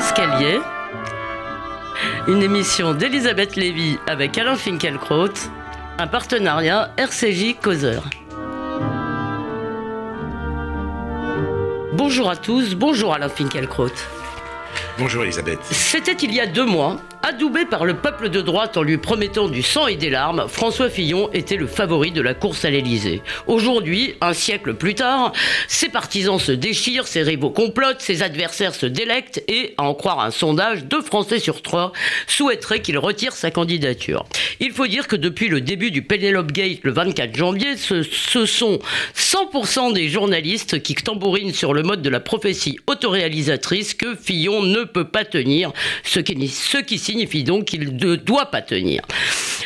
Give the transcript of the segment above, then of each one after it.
L'escalier, une émission d'Elisabeth Lévy avec Alain Finkielkraut, un partenariat RCJ Causeur. Bonjour à tous, bonjour Alain Finkielkraut. Bonjour Elisabeth. C'était il y a deux mois, Adoubé par le peuple de droite en lui promettant du sang et des larmes, François Fillon était le favori de la course à l'Élysée. Aujourd'hui, un siècle plus tard, ses partisans se déchirent, ses rivaux complotent, ses adversaires se délectent et, à en croire un sondage, deux Français sur trois souhaiteraient qu'il retire sa candidature. Il faut dire que depuis le début du Penelope Gate le 24 janvier, ce, sont 100% des journalistes qui tambourinent sur le mode de la prophétie autoréalisatrice que Fillon ne peut pas tenir, ce qui, ce qui signifie donc qu'il ne doit pas tenir.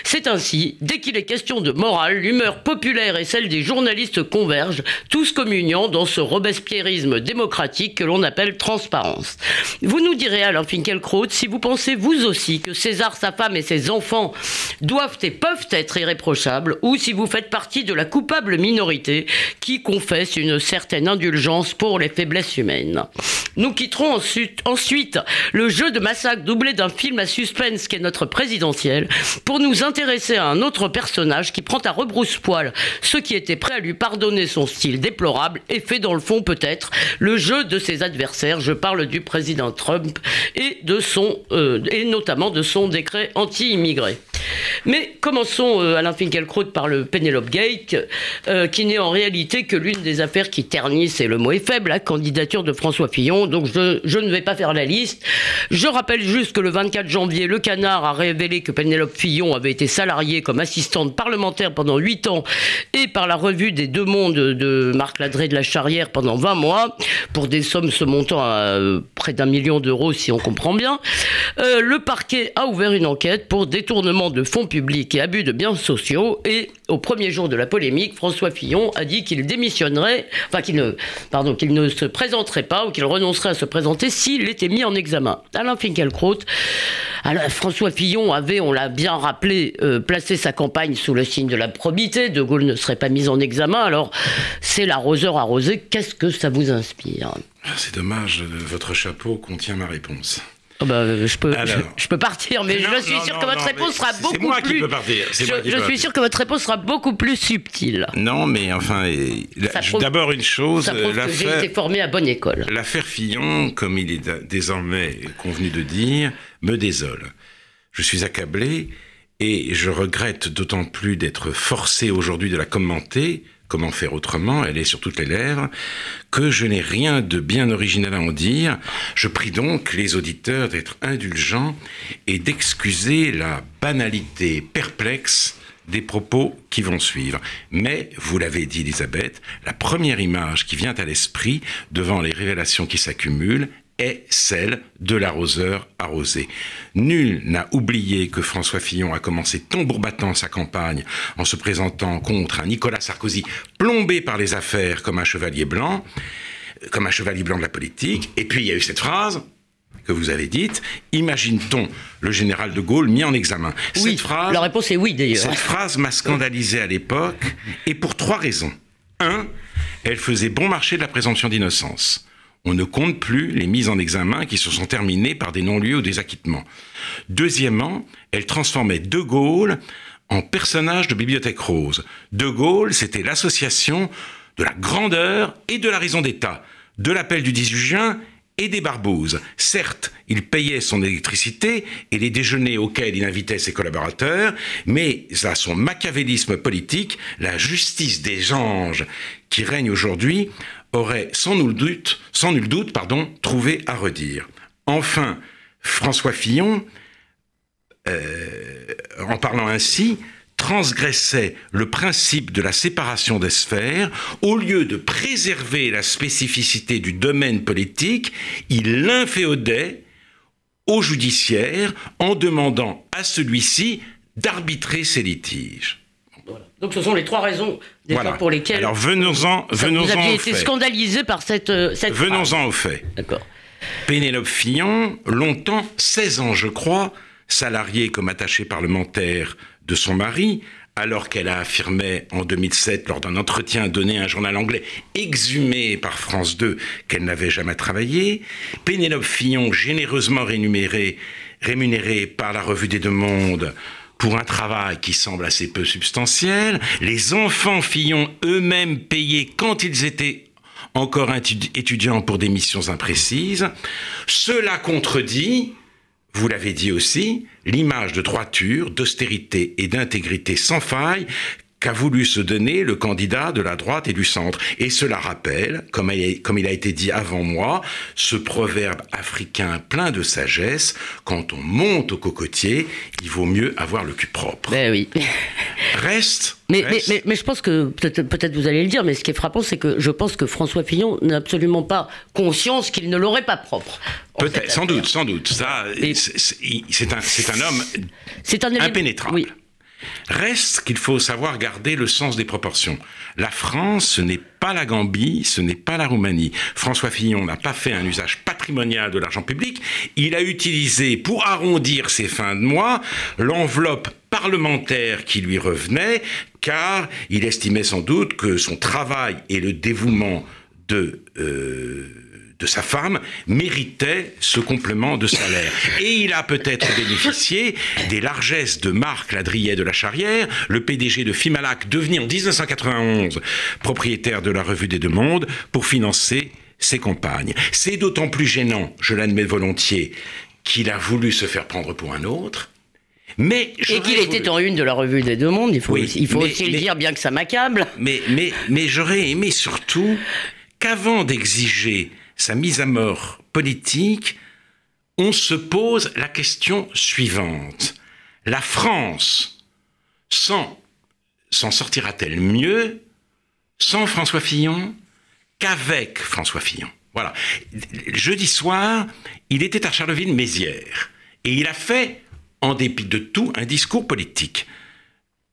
C'est ainsi, dès qu'il est question de morale, l'humeur populaire et celle des journalistes convergent, tous communiant dans ce robespierrisme démocratique que l'on appelle transparence. Vous nous direz alors, Finkielkraut, si vous pensez vous aussi que César, sa femme et ses enfants doivent et peuvent être irréprochables, ou si vous faites partie de la coupable minorité qui confesse une certaine indulgence pour les faiblesses humaines. Nous quitterons ensuite, le jeu de massacre doublé d'un film à suspense qu'est notre présidentiel pour nous intéresser à un autre personnage qui prend à rebrousse-poil ceux qui étaient prêts à lui pardonner son style déplorable et fait dans le fond peut-être le jeu de ses adversaires. Je parle du président Trump et de son euh, et notamment de son décret anti-immigré. Mais commençons, euh, Alain Finkielkraut, par le Penelope Gate, euh, qui n'est en réalité que l'une des affaires qui ternissent, et le mot est faible, la candidature de François Fillon. Donc je, ne vais pas faire la liste. Je rappelle juste que le 24 janvier, le Canard a révélé que Penelope Fillon avait été salariée comme assistante parlementaire pendant 8 ans et par la revue des Deux Mondes de Marc Ladré de la Charrière pendant 20 mois, pour des sommes se montant à euh, près d'un million d'euros, si on comprend bien. Euh, le parquet a ouvert une enquête pour détournement de fonds publics et abus de biens sociaux. Et au premier jour de la polémique, François Fillon a dit qu'il démissionnerait, enfin qu'il ne, pardon, qu'il ne se présenterait pas ou qu'il renoncerait à se présenter s'il était mis en examen. Alain Finkielkraut, alors, François Fillon avait, on l'a bien rappelé, euh, placé sa campagne sous le signe de la probité. De Gaulle ne serait pas mis en examen. Alors, c'est l'arroseur arrosé. Qu'est-ce que ça vous inspire? C'est dommage, votre chapeau contient ma réponse. Oh bah, je, peux, Alors, je, je, peux partir, mais non, je suis non, sûr non, que votre réponse sera beaucoup moi plus. Qui peux partir. Je, moi qui je peux suis sûr que votre réponse sera beaucoup plus subtile. Non, mais enfin, d'abord une chose. Ça prouve que j'ai été formé à bonne école. L'affaire Fillon, comme il est désormais convenu de dire, me désole. Je suis accablé et je regrette d'autant plus d'être forcé aujourd'hui de la commenter comment faire autrement, elle est sur toutes les lèvres, que je n'ai rien de bien original à en dire. Je prie donc les auditeurs d'être indulgents et d'excuser la banalité perplexe des propos qui vont suivre. Mais, vous l'avez dit Elisabeth, la première image qui vient à l'esprit devant les révélations qui s'accumulent est celle de l'arroseur arrosé. Nul n'a oublié que François Fillon a commencé tambour battant sa campagne en se présentant contre un Nicolas Sarkozy plombé par les affaires comme un chevalier blanc, comme un chevalier blanc de la politique. Et puis il y a eu cette phrase que vous avez dite, imagine-t-on le général de Gaulle mis en examen? Oui, cette phrase, la réponse est oui d'ailleurs. Cette phrase m'a scandalisé à l'époque, et pour trois raisons. Un, elle faisait bon marché de la présomption d'innocence on ne compte plus les mises en examen qui se sont terminées par des non-lieux ou des acquittements. Deuxièmement, elle transformait De Gaulle en personnage de Bibliothèque Rose. De Gaulle, c'était l'association de la grandeur et de la raison d'État, de l'appel du 18 juin et des barbouzes. Certes, il payait son électricité et les déjeuners auxquels il invitait ses collaborateurs, mais à son machiavélisme politique, la justice des anges qui règne aujourd'hui aurait sans nul doute, trouvé à redire. Enfin, François Fillon, euh, en parlant ainsi, transgressait le principe de la séparation des sphères, au lieu de préserver la spécificité du domaine politique, il l'inféodait au judiciaire en demandant à celui-ci d'arbitrer ses litiges. Donc ce sont les trois raisons déjà voilà. pour lesquelles Alors venons-en, venons-en vous aviez été fait. scandalisé par cette, euh, cette Venons-en au fait. D'accord. Pénélope Fillon, longtemps, 16 ans je crois, salariée comme attachée parlementaire de son mari, alors qu'elle a affirmé en 2007 lors d'un entretien donné à un journal anglais exhumé par France 2 qu'elle n'avait jamais travaillé, Pénélope Fillon généreusement rémunérée, rémunérée par la revue des Deux Mondes pour un travail qui semble assez peu substantiel, les enfants Fillon eux-mêmes payés quand ils étaient encore étudiants pour des missions imprécises, cela contredit vous l'avez dit aussi, l'image de droiture, d'austérité et d'intégrité sans faille qu'a voulu se donner le candidat de la droite et du centre. Et cela rappelle, comme, il a été dit avant moi, ce proverbe africain plein de sagesse, quand on monte au cocotier, il vaut mieux avoir le cul propre. Ben oui. Reste. Mais, Mais, mais, je pense que, peut-être peut vous allez le dire, mais ce qui est frappant, c'est que je pense que François Fillon n'a absolument pas conscience qu'il ne l'aurait pas propre. Peut-être, sans doute, sans doute. Ça, c'est un, un homme un impénétrable. Oui. Reste qu'il faut savoir garder le sens des proportions. La France, ce n'est pas la Gambie, ce n'est pas la Roumanie. François Fillon n'a pas fait un usage patrimonial de l'argent public, il a utilisé pour arrondir ses fins de mois l'enveloppe parlementaire qui lui revenait, car il estimait sans doute que son travail et le dévouement de... Euh, de sa femme méritait ce complément de salaire. Et il a peut-être bénéficié des largesses de Marc Ladrier de la Charrière, le PDG de Fimalac, devenu en 1991 propriétaire de la Revue des Deux Mondes, pour financer ses compagnes. C'est d'autant plus gênant, je l'admets volontiers, qu'il a voulu se faire prendre pour un autre. Mais et qu'il était en une de la revue des deux mondes, il faut, il faut aussi le dire, bien que ça m'accable. Mais, mais, mais j'aurais aimé surtout qu'avant d'exiger sa mise à mort politique, on se pose la question suivante. La France, s'en sortira-t-elle mieux sans François Fillon qu'avec François Fillon? Voilà. Jeudi soir, il était à Charleville-Mézières et il a fait, en dépit de tout, un discours politique.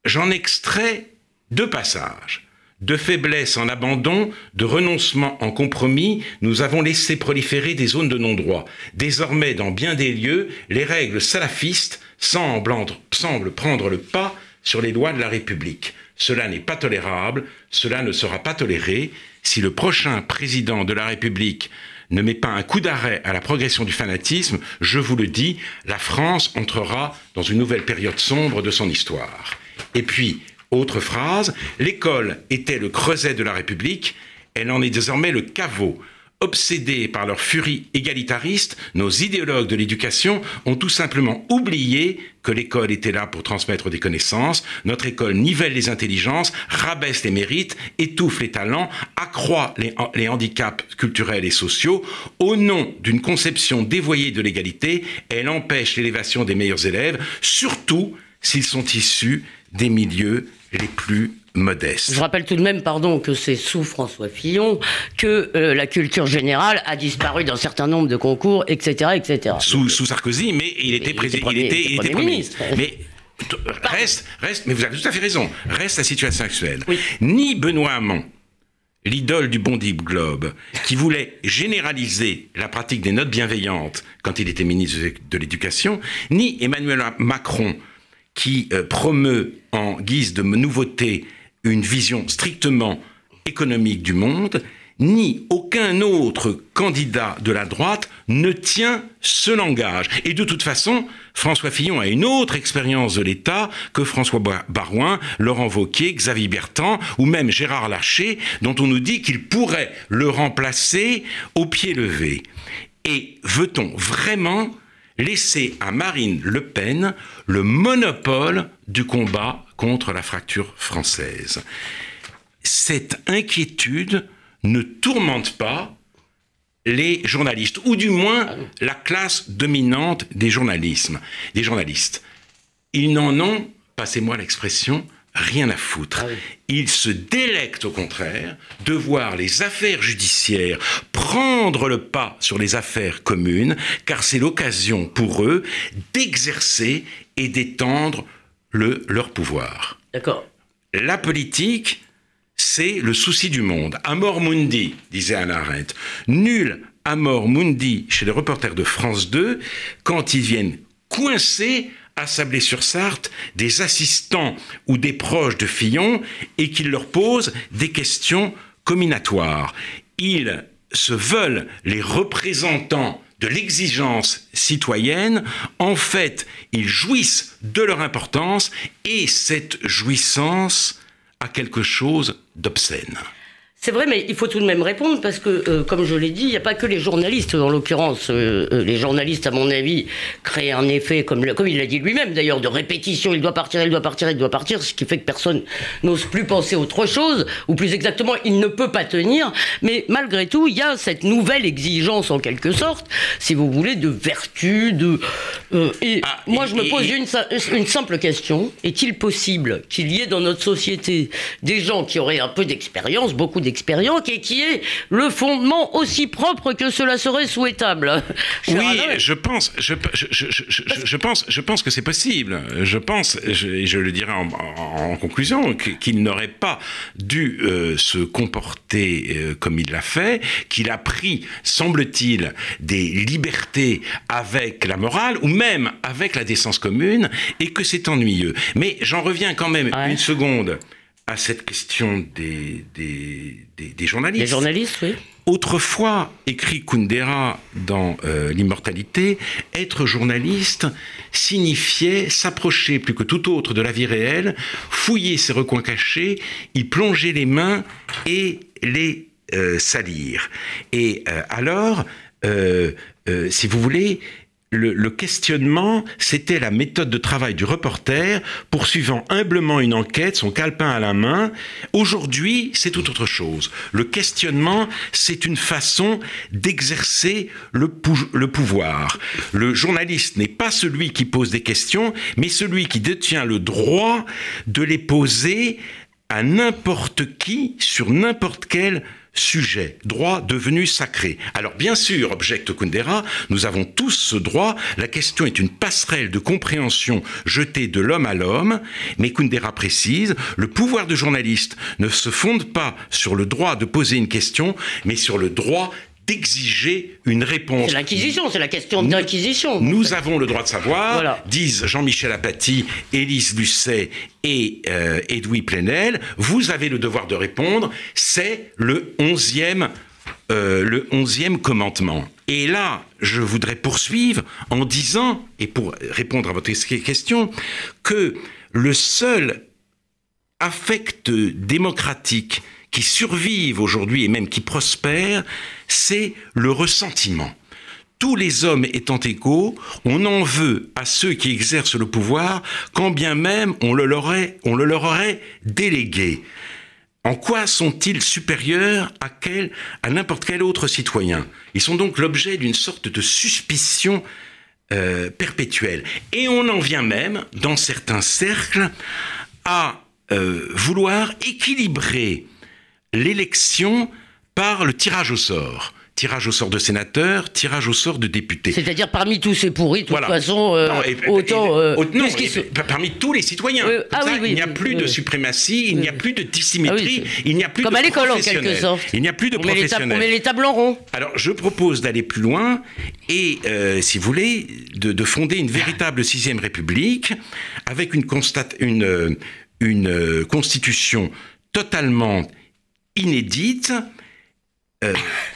J'en extrais deux passages. De faiblesse en abandon, de renoncement en compromis, nous avons laissé proliférer des zones de non-droit. Désormais, dans bien des lieux, les règles salafistes semblent, prendre le pas sur les lois de la République. Cela n'est pas tolérable, cela ne sera pas toléré. Si le prochain président de la République ne met pas un coup d'arrêt à la progression du fanatisme, je vous le dis, la France entrera dans une nouvelle période sombre de son histoire. Et puis, autre phrase, l'école était le creuset de la République, elle en est désormais le caveau. Obsédés par leur furie égalitariste, nos idéologues de l'éducation ont tout simplement oublié que l'école était là pour transmettre des connaissances. Notre école nivelle les intelligences, rabaisse les mérites, étouffe les talents, accroît les, handicaps culturels et sociaux. Au nom d'une conception dévoyée de l'égalité, elle empêche l'élévation des meilleurs élèves, surtout s'ils sont issus des milieux les plus modestes. Je rappelle tout de même, pardon, que c'est sous François Fillon que euh, la culture générale a disparu d'un certain nombre de concours, etc., etc. Sous, sous Sarkozy, mais il était président, il était, il était premier ministre. Mais reste, reste, mais vous avez tout à fait raison. Reste la situation actuelle. Ni Benoît Hamon, l'idole du Bondi Globe, qui voulait généraliser la pratique des notes bienveillantes quand il était ministre de l'Éducation, ni Emmanuel Macron, qui euh, promeut en guise de nouveauté une vision strictement économique du monde, ni aucun autre candidat de la droite ne tient ce langage. Et de toute façon, François Fillon a une autre expérience de l'État que François Barouin, Laurent Wauquiez, Xavier Bertrand ou même Gérard Larcher, dont on nous dit qu'il pourrait le remplacer au pied levé. Et veut-on vraiment laisser à Marine Le Pen le monopole du combat contre la fracture française. Cette inquiétude ne tourmente pas les journalistes, ou du moins la classe dominante des journalismes, des journalistes. Ils n'en ont, passez-moi l'expression, rien à foutre. Ah Ils se délectent au contraire de voir les affaires judiciaires prendre le pas sur les affaires communes, car c'est l'occasion pour eux d'exercer et d'étendre le, leur pouvoir. D'accord. La politique, c'est le souci du monde. Amor mundi, disait Anna Arendt. Nul amor mundi chez les reporters de France 2 quand ils viennent coincés à Sablé-sur-Sarthe des assistants ou des proches de Fillon et qu'il leur pose des questions combinatoires. Ils se veulent les représentants de l'exigence citoyenne, en fait, ils jouissent de leur importance et cette jouissance a quelque chose d'obscène. C'est vrai, mais il faut tout de même répondre parce que, euh, comme je l'ai dit, il n'y a pas que les journalistes. En l'occurrence, euh, euh, les journalistes, à mon avis, créent un effet, comme, comme il l'a dit lui-même d'ailleurs, de répétition. Il doit partir, il doit partir, il doit partir, ce qui fait que personne n'ose plus penser autre chose, ou plus exactement, il ne peut pas tenir. Mais malgré tout, il y a cette nouvelle exigence, en quelque sorte, si vous voulez, de vertu, de. et ah, moi, je me pose une, une simple question est-il possible qu'il y ait dans notre société des gens qui auraient un peu d'expérience, beaucoup d'expérience, expérience et qui est le fondement aussi propre que cela serait souhaitable. oui, je pense, je, je, pense, je pense que c'est possible. Je pense, et je, le dirais en, conclusion, qu'il n'aurait pas dû euh, se comporter euh, comme il l'a fait, qu'il a pris, semble-t-il, des libertés avec la morale ou même avec la décence commune et que c'est ennuyeux. Mais j'en reviens quand même une seconde à cette question des, des, journalistes. Les journalistes, oui. Autrefois, écrit Kundera dans euh, L'immortalité, être journaliste signifiait s'approcher plus que tout autre de la vie réelle, fouiller ses recoins cachés, y plonger les mains et les euh, salir. Et euh, alors, si vous voulez, le, questionnement, c'était la méthode de travail du reporter, poursuivant humblement une enquête, son calepin à la main. Aujourd'hui, c'est tout autre chose. Le questionnement, c'est une façon d'exercer le, le pouvoir. Le journaliste n'est pas celui qui pose des questions, mais celui qui détient le droit de les poser à n'importe qui sur n'importe quel sujet, droit devenu sacré. Alors bien sûr, objecte Kundera, nous avons tous ce droit, la question est une passerelle de compréhension jetée de l'homme à l'homme, mais Kundera précise, le pouvoir de journaliste ne se fonde pas sur le droit de poser une question, mais sur le droit d'exiger une réponse. C'est l'inquisition, c'est la question d'inquisition. Nous, avons le droit de savoir, disent Jean-Michel Apathy, Élise Lucet et euh, Edoui Plenel. Vous avez le devoir de répondre. C'est le onzième, euh, le onzième commandement. Et là, je voudrais poursuivre en disant, et pour répondre à votre question, que le seul affect démocratique qui survivent aujourd'hui et même qui prospèrent, c'est le ressentiment. Tous les hommes étant égaux, on en veut à ceux qui exercent le pouvoir, quand bien même on le leur, aurait délégué. En quoi sont-ils supérieurs à, quel, à n'importe quel autre citoyen? Ils sont donc l'objet d'une sorte de suspicion euh, perpétuelle. Et on en vient même, dans certains cercles, à euh, vouloir équilibrer l'élection par le tirage au sort tirage au sort de sénateurs, tirage au sort de députés. C'est-à-dire parmi tous ces pourris, de toute façon, euh, autant... Euh, parmi tous les citoyens. ah, oui, il n'y a plus de suprématie, il n'y a plus de dissymétrie, ah il n'y a plus Comme de à l'école, en quelque sorte. Il n'y a plus de on professionnels. Met on met les tables en rond. Alors, je propose d'aller plus loin et, euh, si vous voulez, de, de, fonder une véritable sixième république avec une, constate, une, une constitution totalement inédite, euh,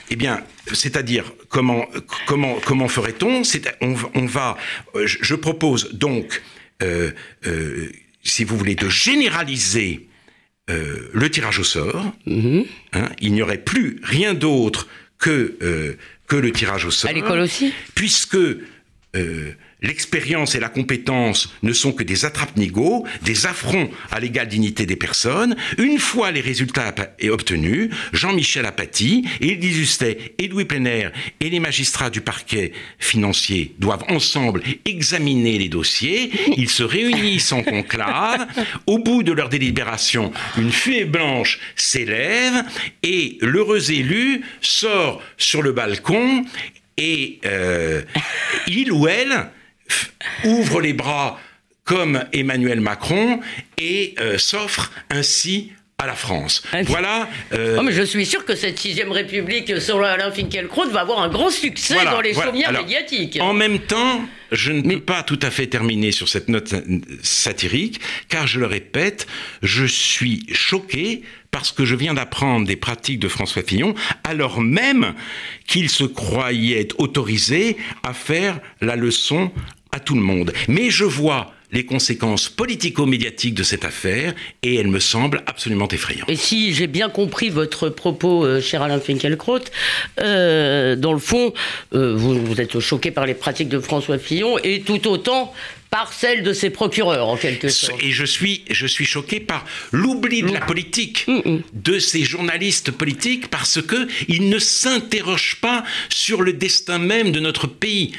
eh bien, c'est-à-dire comment comment comment ferait-on? On, on, va, euh, je, propose donc, euh, si vous voulez, de généraliser le tirage au sort. Mm-hmm. Hein, il n'y aurait plus rien d'autre que que le tirage au sort. À l'école aussi? Puisque L'expérience et la compétence ne sont que des attrape-nigauds, des affronts à l'égale dignité des personnes. Une fois les résultats obtenus, Jean-Michel Apathy, Élie Justet, Edoui Plenner et les magistrats du parquet financier doivent ensemble examiner les dossiers. Ils se réunissent en conclave. Au bout de leur délibération, une fumée blanche s'élève et l'heureux élu sort sur le balcon et euh, il ou elle ouvre les bras comme Emmanuel Macron et euh, s'offre ainsi à la France. Ah voilà. Euh... Oh, mais je suis sûr que cette sixième République, selon Alain Finkielkraut, va avoir un grand succès dans les voilà. médiatiques. En même temps, je ne peux pas tout à fait terminer sur cette note satirique, car je le répète, je suis choqué parce que je viens d'apprendre des pratiques de François Fillon, alors même qu'il se croyait autorisé à faire la leçon à tout le monde. Mais je vois les conséquences politico-médiatiques de cette affaire et elle me semble absolument effrayante. Et si j'ai bien compris votre propos, euh, cher Alain Finkielkraut, euh, dans le fond, euh, vous, vous, êtes choqué par les pratiques de François Fillon et tout autant par celle de ses procureurs, en quelque sorte. Et je suis, je suis choqué par l'oubli de la politique, mm, mm. de ces journalistes politiques, parce qu'ils ne s'interrogent pas sur le destin même de notre pays.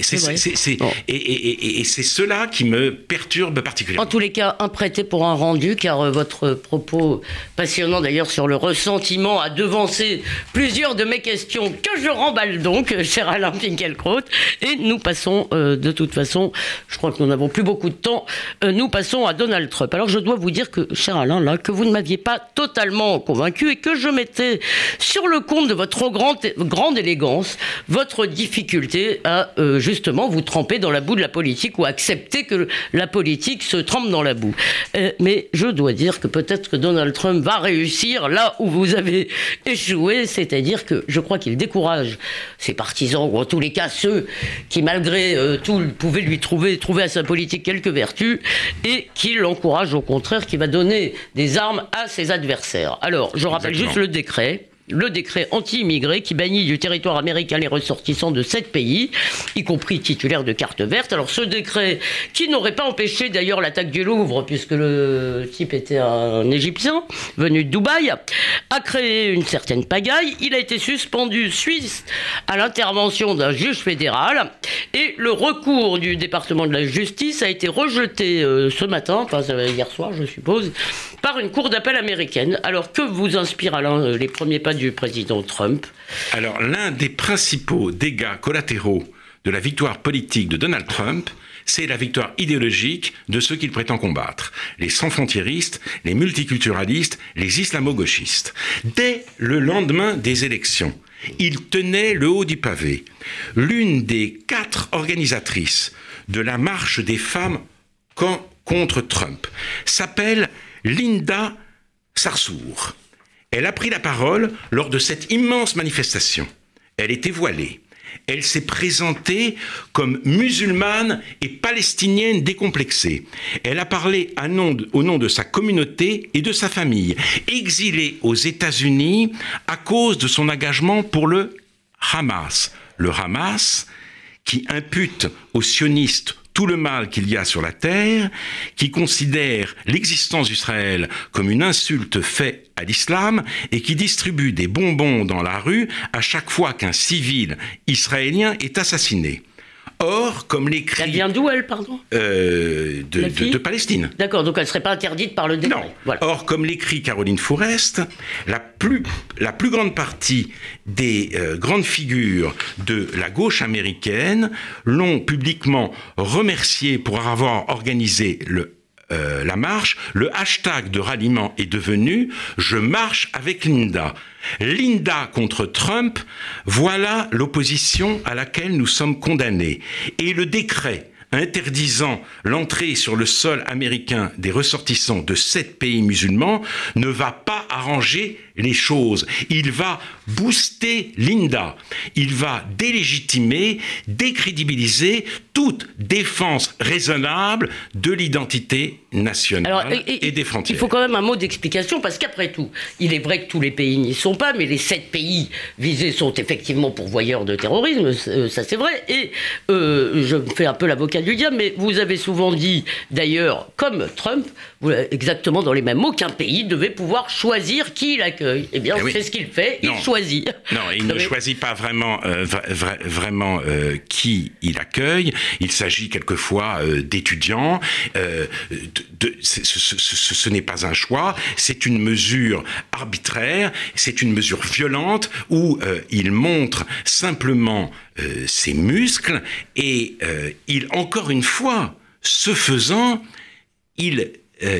C'est, et, c'est cela qui me perturbe particulièrement. En tous les cas, un prêté pour un rendu, car euh, votre propos passionnant d'ailleurs sur le ressentiment a devancé plusieurs de mes questions que je remballe donc, cher Alain Finkielkraut. Et nous passons euh, de toute façon, je crois que nous n'avons plus beaucoup de temps, euh, nous passons à Donald Trump. Alors je dois vous dire que, cher Alain, là, que vous ne m'aviez pas totalement convaincu et que je mettais sur le compte de votre grande, grande élégance votre difficulté à justement vous tremper dans la boue de la politique ou accepter que la politique se trempe dans la boue. Euh, mais je dois dire que peut-être que Donald Trump va réussir là où vous avez échoué, c'est-à-dire que je crois qu'il décourage ses partisans, ou en tous les cas ceux qui malgré euh, tout pouvaient lui trouver, trouver à sa politique quelques vertus, et qu'il l'encourage au contraire, qui va donner des armes à ses adversaires. Alors, je rappelle juste le décret le décret anti-immigré qui bannit du territoire américain les ressortissants de sept pays, y compris titulaires de carte verte. Alors ce décret, qui n'aurait pas empêché d'ailleurs l'attaque du Louvre, puisque le type était un Égyptien venu de Dubaï, a créé une certaine pagaille. Il a été suspendu suisse à l'intervention d'un juge fédéral et le recours du département de la justice a été rejeté euh, ce matin, enfin hier soir je suppose, par une cour d'appel américaine. Alors que vous inspire Alain les premiers pas du président Trump Alors, l'un des principaux dégâts collatéraux de la victoire politique de Donald Trump, c'est la victoire idéologique de ceux qu'il prétend combattre, les sans-frontiéristes, les multiculturalistes, les islamo-gauchistes. Dès le lendemain des élections, il tenait le haut du pavé. L'une des quatre organisatrices de la marche des femmes contre Trump s'appelle Linda Sarsour. Elle a pris la parole lors de cette immense manifestation. Elle était voilée. Elle s'est présentée comme musulmane et palestinienne décomplexée. Elle a parlé au nom de sa communauté et de sa famille, exilée aux États-Unis à cause de son engagement pour le Hamas. Le Hamas, qui impute aux sionistes tout le mal qu'il y a sur la terre, qui considère l'existence d'Israël comme une insulte faite à l'islam et qui distribue des bonbons dans la rue à chaque fois qu'un civil israélien est assassiné. Or, comme l'écrit. Elle vient d'où, elle, pardon euh, de, Palestine. D'accord, donc elle ne serait pas interdite par le décret. Non. Or, comme l'écrit Caroline Fourest, la plus, la plus grande partie des euh, grandes figures de la gauche américaine l'ont publiquement remercié pour avoir organisé le euh, la marche, le hashtag de ralliement est devenu Je marche avec Linda. Linda contre Trump, voilà l'opposition à laquelle nous sommes condamnés. Et le décret interdisant l'entrée sur le sol américain des ressortissants de sept pays musulmans ne va pas arranger les choses. Il va booster Linda. Il va délégitimer, décrédibiliser toute défense raisonnable de l'identité nationale et, des frontières. Il faut quand même un mot d'explication parce qu'après tout, il est vrai que tous les pays n'y sont pas, mais les sept pays visés sont effectivement pourvoyeurs de terrorisme, euh, ça c'est vrai. Et euh, je me fais un peu l'avocat du diable, mais vous avez souvent dit, d'ailleurs, comme Trump, exactement dans les mêmes mots, qu'un pays devait pouvoir choisir qui il accueille. Eh bien, eh c'est ce qu'il fait, il choisit. Non, il ne choisit pas vraiment, euh, vraiment euh, qui il accueille. Il s'agit quelquefois euh, d'étudiants. De, ce, n'est pas un choix, c'est une mesure arbitraire, c'est une mesure violente où il montre simplement ses muscles et il, encore une fois, ce faisant, il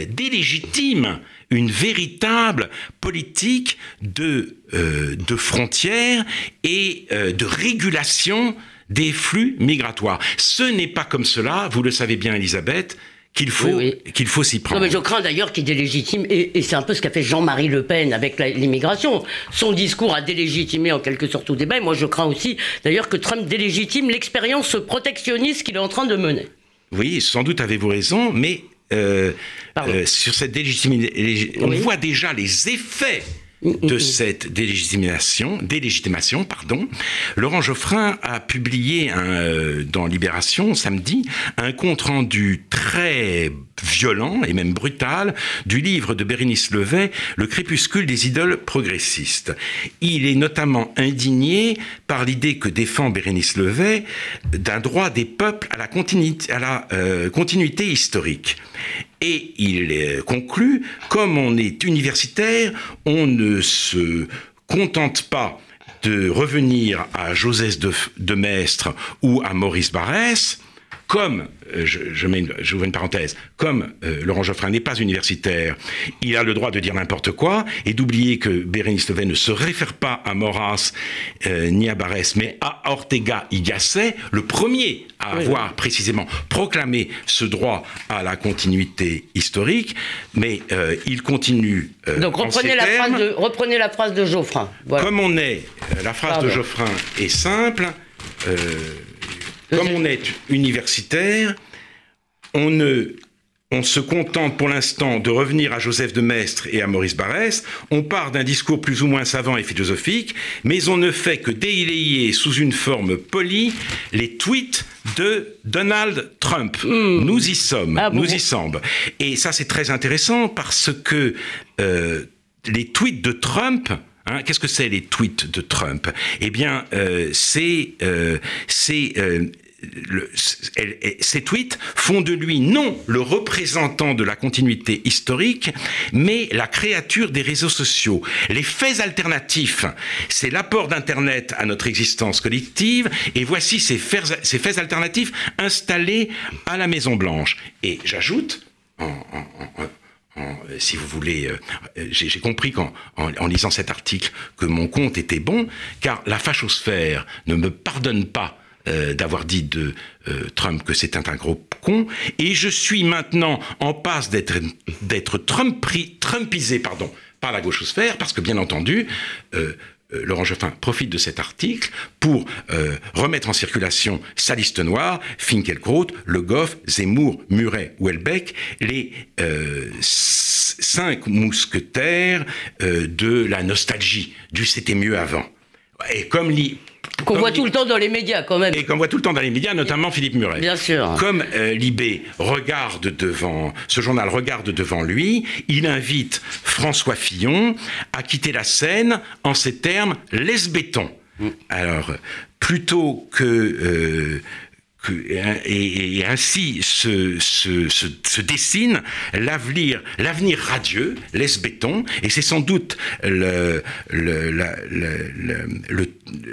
délégitime une véritable politique de, euh, de frontières et euh, de régulation des flux migratoires. Ce n'est pas comme cela, vous le savez bien Elisabeth, qu'il faut, qu'il faut s'y prendre. Non, mais je crains d'ailleurs qu'il délégitime, et, et c'est un peu ce qu'a fait Jean-Marie Le Pen avec l'immigration. Son discours a délégitimé en quelque sorte tout débat, et moi je crains aussi d'ailleurs que Trump délégitime l'expérience protectionniste qu'il est en train de mener. Oui, sans doute avez-vous raison, mais euh, euh, sur cette délégitimation, on voit déjà les effets de cette délégitimation, délégitimation pardon, Laurent Geoffrin a publié un, euh, dans Libération samedi un compte rendu très violent et même brutal du livre de Bérénice Levet, Le crépuscule des idoles progressistes. Il est notamment indigné par l'idée que défend Bérénice Levet d'un droit des peuples à la continuité, à la, euh, continuité historique. Et il conclut, comme on est universitaire, on ne se contente pas de revenir à Joseph de, de Maistre ou à Maurice Barrès, comme, euh, je, je, mets une, une parenthèse, comme euh, Laurent Geoffrin n'est pas universitaire, il a le droit de dire n'importe quoi et d'oublier que Bérénice Levet ne se réfère pas à Maurras euh, ni à Barès, mais à Ortega y Gasset, le premier à oui, avoir oui. précisément proclamé ce droit à la continuité historique, mais euh, il continue. Donc reprenez la, termes, phrase de, reprenez la phrase de Geoffrin. Voilà. Comme on est, la phrase Pardon. de Geoffrin est simple. Comme on est universitaire, on ne on se contente pour l'instant de revenir à Joseph de Maistre et à Maurice Barrès, on part d'un discours plus ou moins savant et philosophique, mais on ne fait que délayer sous une forme polie les tweets de Donald Trump. Mmh. Nous y sommes, ah, nous bon. y sommes. Et ça c'est très intéressant parce que euh, les tweets de Trump, Hein, Qu'est-ce que c'est les tweets de Trump? Eh bien, euh, c'est euh, euh, le, ces tweets font de lui non le représentant de la continuité historique, mais la créature des réseaux sociaux. Les faits alternatifs, c'est l'apport d'Internet à notre existence collective, et voici ces faits, alternatifs installés à la Maison Blanche. Et j'ajoute, si vous voulez, euh, j'ai compris qu'en en, en, lisant cet article que mon compte était bon, car la fachosphère ne me pardonne pas euh, d'avoir dit de euh, Trump que c'était un gros con, et je suis maintenant en passe d'être trumpisé pardon, par la gauchosphère, parce que bien entendu, euh, Laurent Geoffrin profite de cet article pour remettre en circulation sa liste noire, Finkielkraut, Le Goff, Zemmour, Muret, Welbeck, les cinq mousquetaires de la nostalgie, du c'était mieux avant. Et comme qu'on voit tout le temps dans les médias, quand même. Et qu'on voit tout le temps dans les médias, notamment Philippe Muret. Bien sûr. Comme euh, Libé regarde devant, ce journal regarde devant lui, il invite François Fillon à quitter la scène en ces termes, laisse béton. Mm. Alors, plutôt que euh, et, et, ainsi se, se, se, se dessine l'avenir, l'avenir radieux, laisse béton, et c'est sans doute le, le, la, le, le,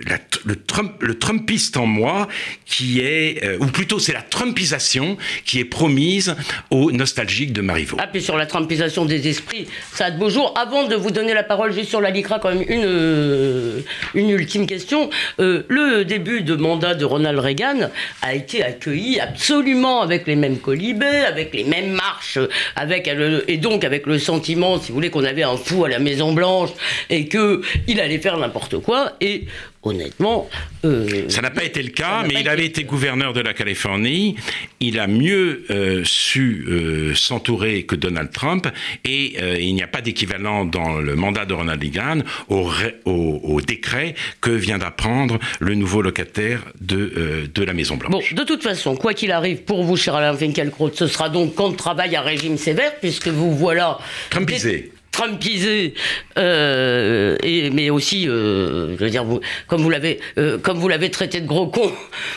la, le, Trump, le Trumpiste en moi qui est, euh, ou plutôt c'est la Trumpisation qui est promise aux nostalgiques de Marivaux. Ah, puis sur la Trumpisation des esprits, ça a de beaux jours. Avant de vous donner la parole juste sur la LICRA, quand même une, euh, une ultime question. Euh, le début de mandat de Ronald Reagan a été accueilli absolument avec les mêmes colibets, avec les mêmes marches, avec le, et donc avec le sentiment, si vous voulez, qu'on avait un fou à la Maison Blanche et que il allait faire n'importe quoi. Et honnêtement. Euh, ça n'a pas été le cas, mais il avait été gouverneur de la Californie. Il a mieux euh, su euh, s'entourer que Donald Trump, et euh, il n'y a pas d'équivalent dans le mandat de Ronald Reagan au, au, au décret que vient d'apprendre le nouveau locataire de, euh, de la Maison Blanche. Bon, de toute façon, quoi qu'il arrive, pour vous, cher Alain Finkielkraut, ce sera donc camp de travail à régime sévère, puisque vous voilà. Trumpisé trumpisé, euh, et, mais aussi, euh, je veux dire, vous, comme vous l'avez, euh, comme vous l'avez traité de gros con.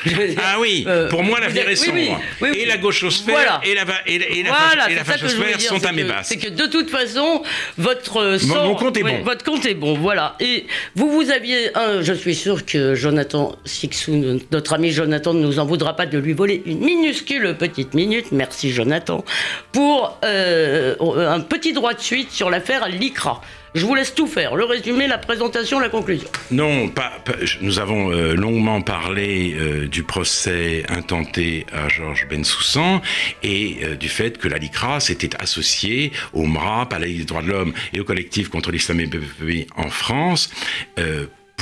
ah oui, pour moi la vie est sombre. et la gauchosphère et la, et, et la, et la fachosphère sont à mes basses. C'est que de toute façon, votre mon, compte est bon. Votre compte est bon, voilà. Et vous, vous aviez, un, je suis sûr que Jonathan Sixou, notre ami Jonathan, ne nous en voudra pas de lui voler une minuscule petite minute. Merci Jonathan pour un petit droit de suite sur l'affaire l'ICRA. Je vous laisse tout faire, le résumé, la présentation, la conclusion. Non, pas, nous avons euh, longuement parlé euh, du procès intenté à Georges Bensoussan et euh, du fait que la LICRA s'était associée au MRAP, à la Ligue des droits de l'homme et au collectif contre l'islamophobie en France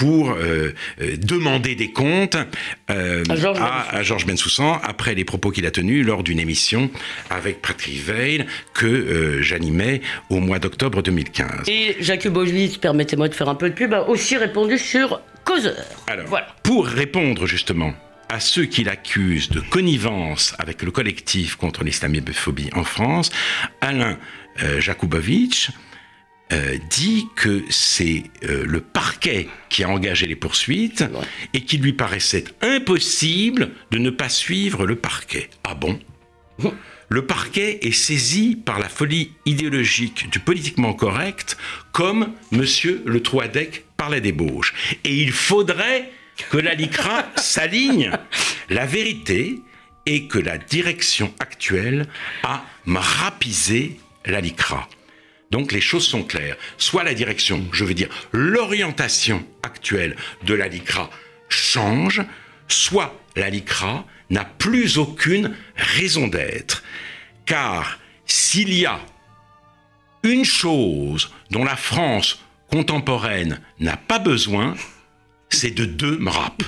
pour euh, euh, demander des comptes euh, à, Georges Bensoussan après les propos qu'il a tenus lors d'une émission avec Patrick Veil que j'animais au mois d'octobre 2015. Et Jacques permettez-moi de faire un peu de pub, a aussi répondu sur Causeur. Alors, voilà. pour répondre justement à ceux qui l'accusent de connivence avec le collectif contre l'islamophobie en France, Alain Jakubowicz euh, dit que c'est euh, le parquet qui a engagé les poursuites et qu'il lui paraissait impossible de ne pas suivre le parquet. Ah bon? Le parquet est saisi par la folie idéologique du politiquement correct comme M. Le Troadec par la débauche. Et il faudrait que la LICRA s'aligne. La vérité est que la direction actuelle a rapisé la LICRA. Donc les choses sont claires. Soit la direction, je veux dire l'orientation actuelle de la LICRA change, soit la LICRA n'a plus aucune raison d'être. Car s'il y a une chose dont la France contemporaine n'a pas besoin, c'est de deux MRAP.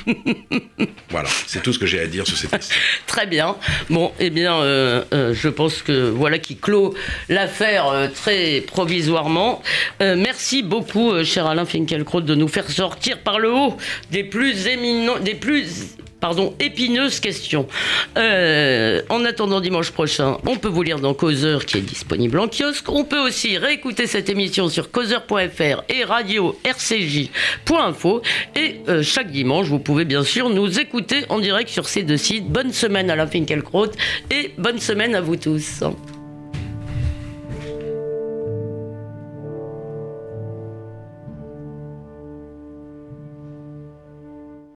voilà, c'est tout ce que j'ai à dire sur cette question. Très bien. Bon, eh bien, euh, euh, je pense que voilà qui clôt l'affaire euh, très provisoirement. merci beaucoup, cher Alain Finkielkraut, de nous faire sortir par le haut des plus éminents, des plus pardon, épineuse question. Euh, en attendant dimanche prochain, on peut vous lire dans Causeur qui est disponible en kiosque. On peut aussi réécouter cette émission sur causeur.fr et radio rcj.info. Et euh, chaque dimanche, vous pouvez bien sûr nous écouter en direct sur ces deux sites. Bonne semaine à la Finkelkraut et bonne semaine à vous tous.